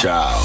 Ciao.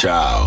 Ciao.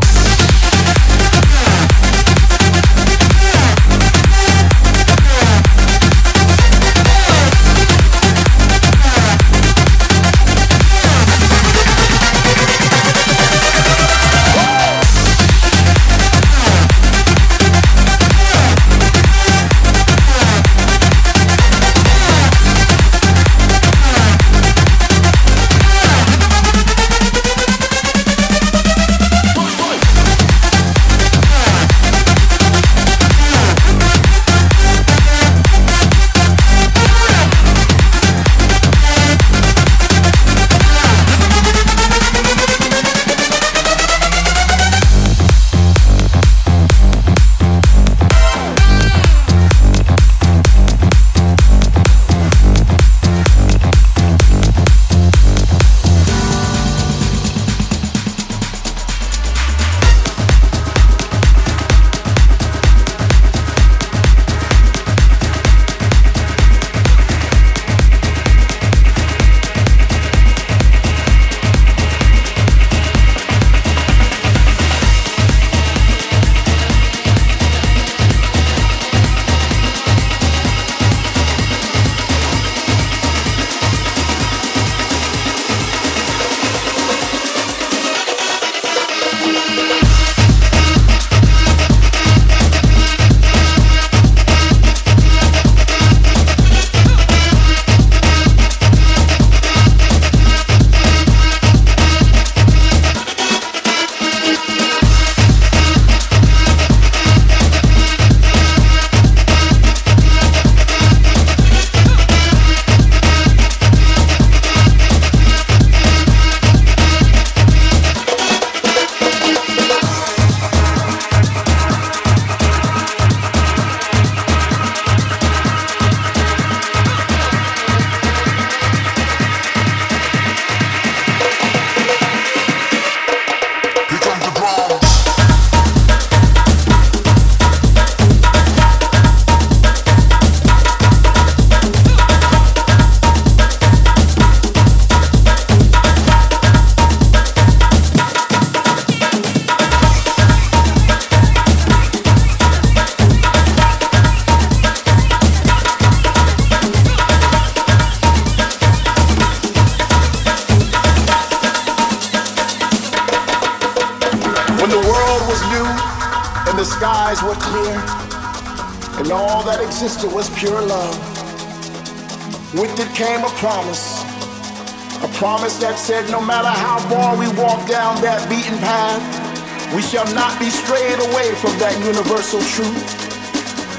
Shall not be strayed away from that universal truth.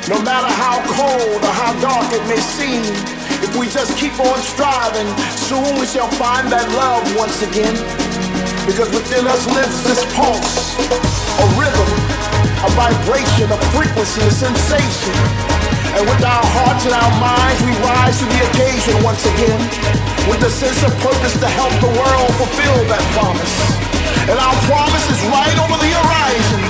No matter how cold or how dark it may seem, if we just keep on striving, soon we shall find that love once again. Because within us lives this pulse, a rhythm, a vibration, a frequency, a sensation. And with our hearts and our minds, we rise to the occasion once again. With a sense of purpose to help the world fulfill that promise. And our promise is right over the horizon.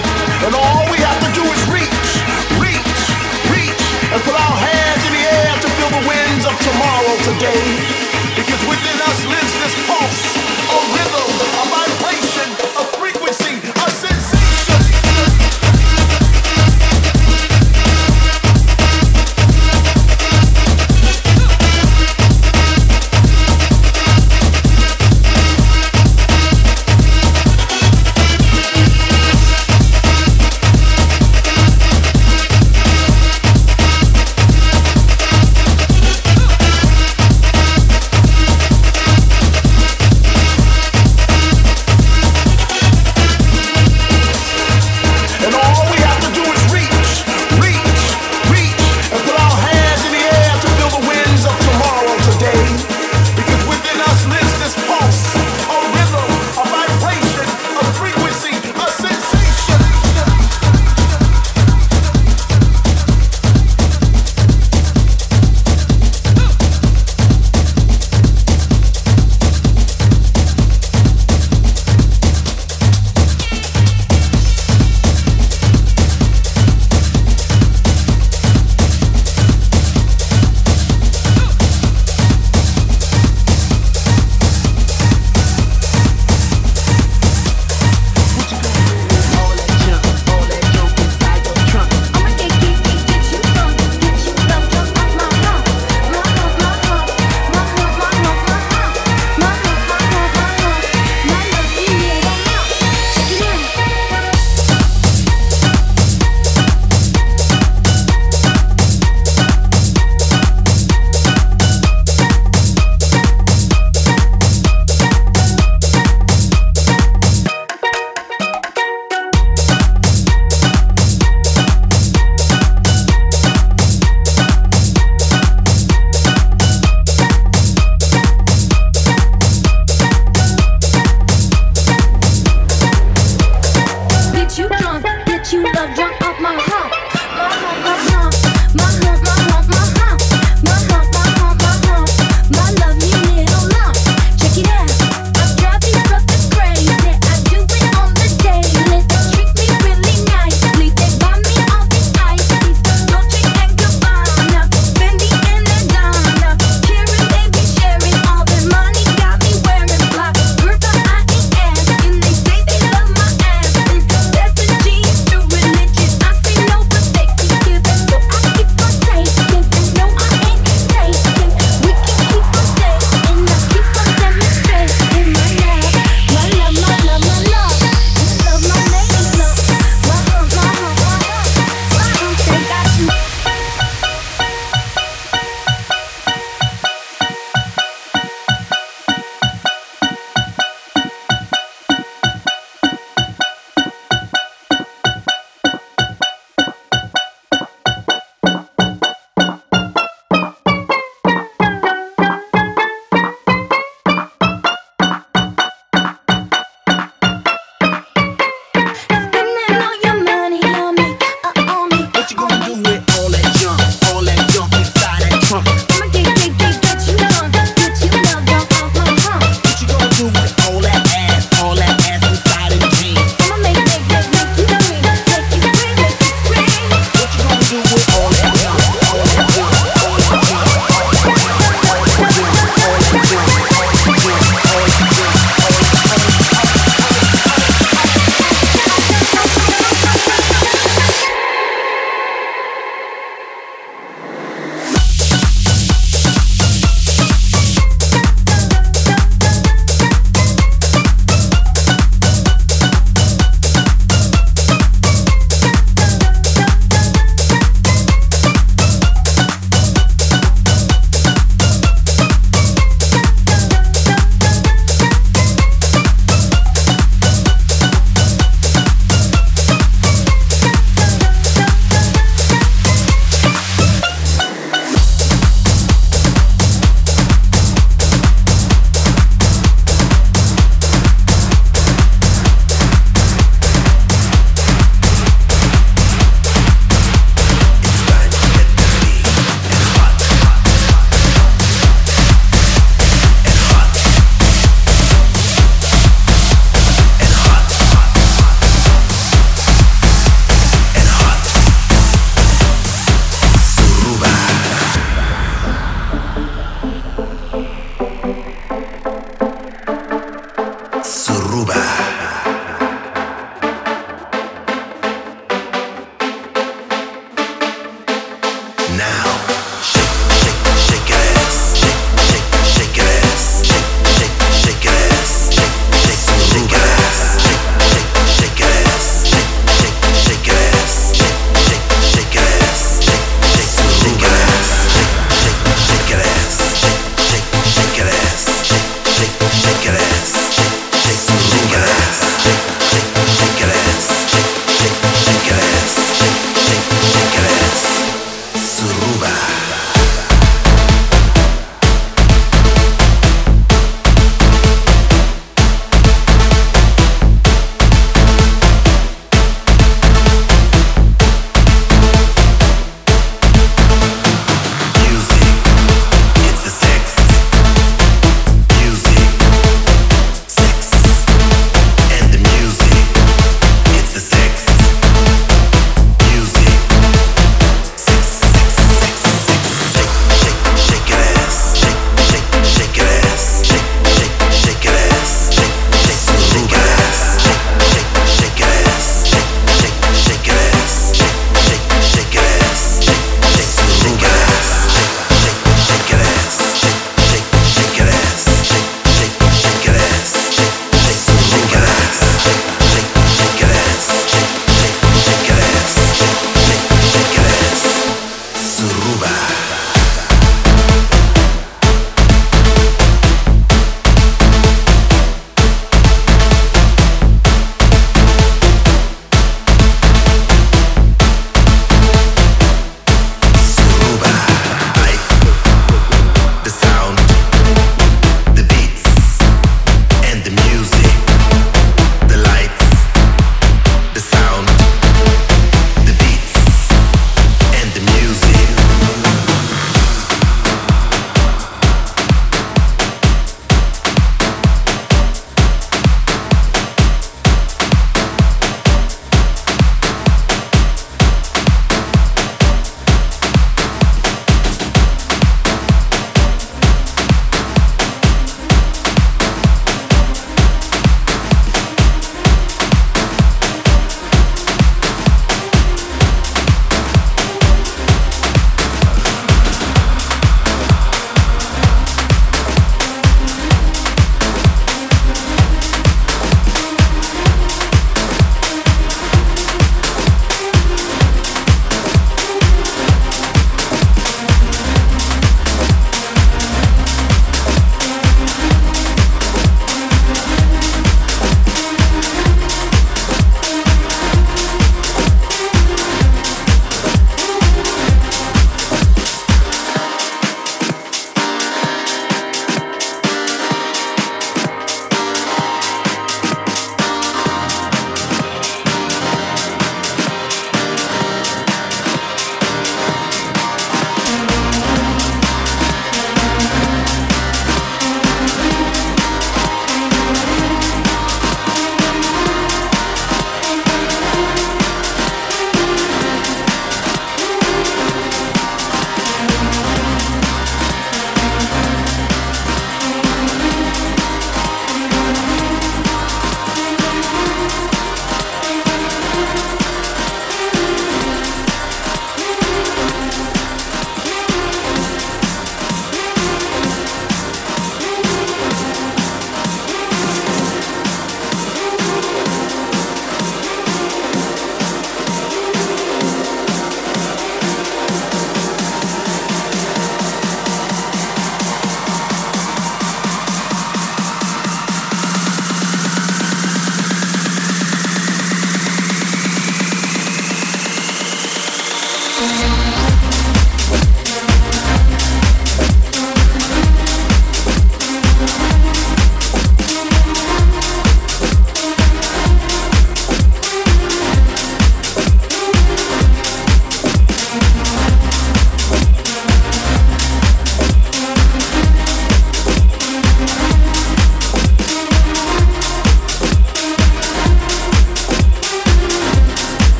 And all we have to do is reach, reach, reach, and put our hands in the air to feel the winds of tomorrow today. Because within us lives this pulse,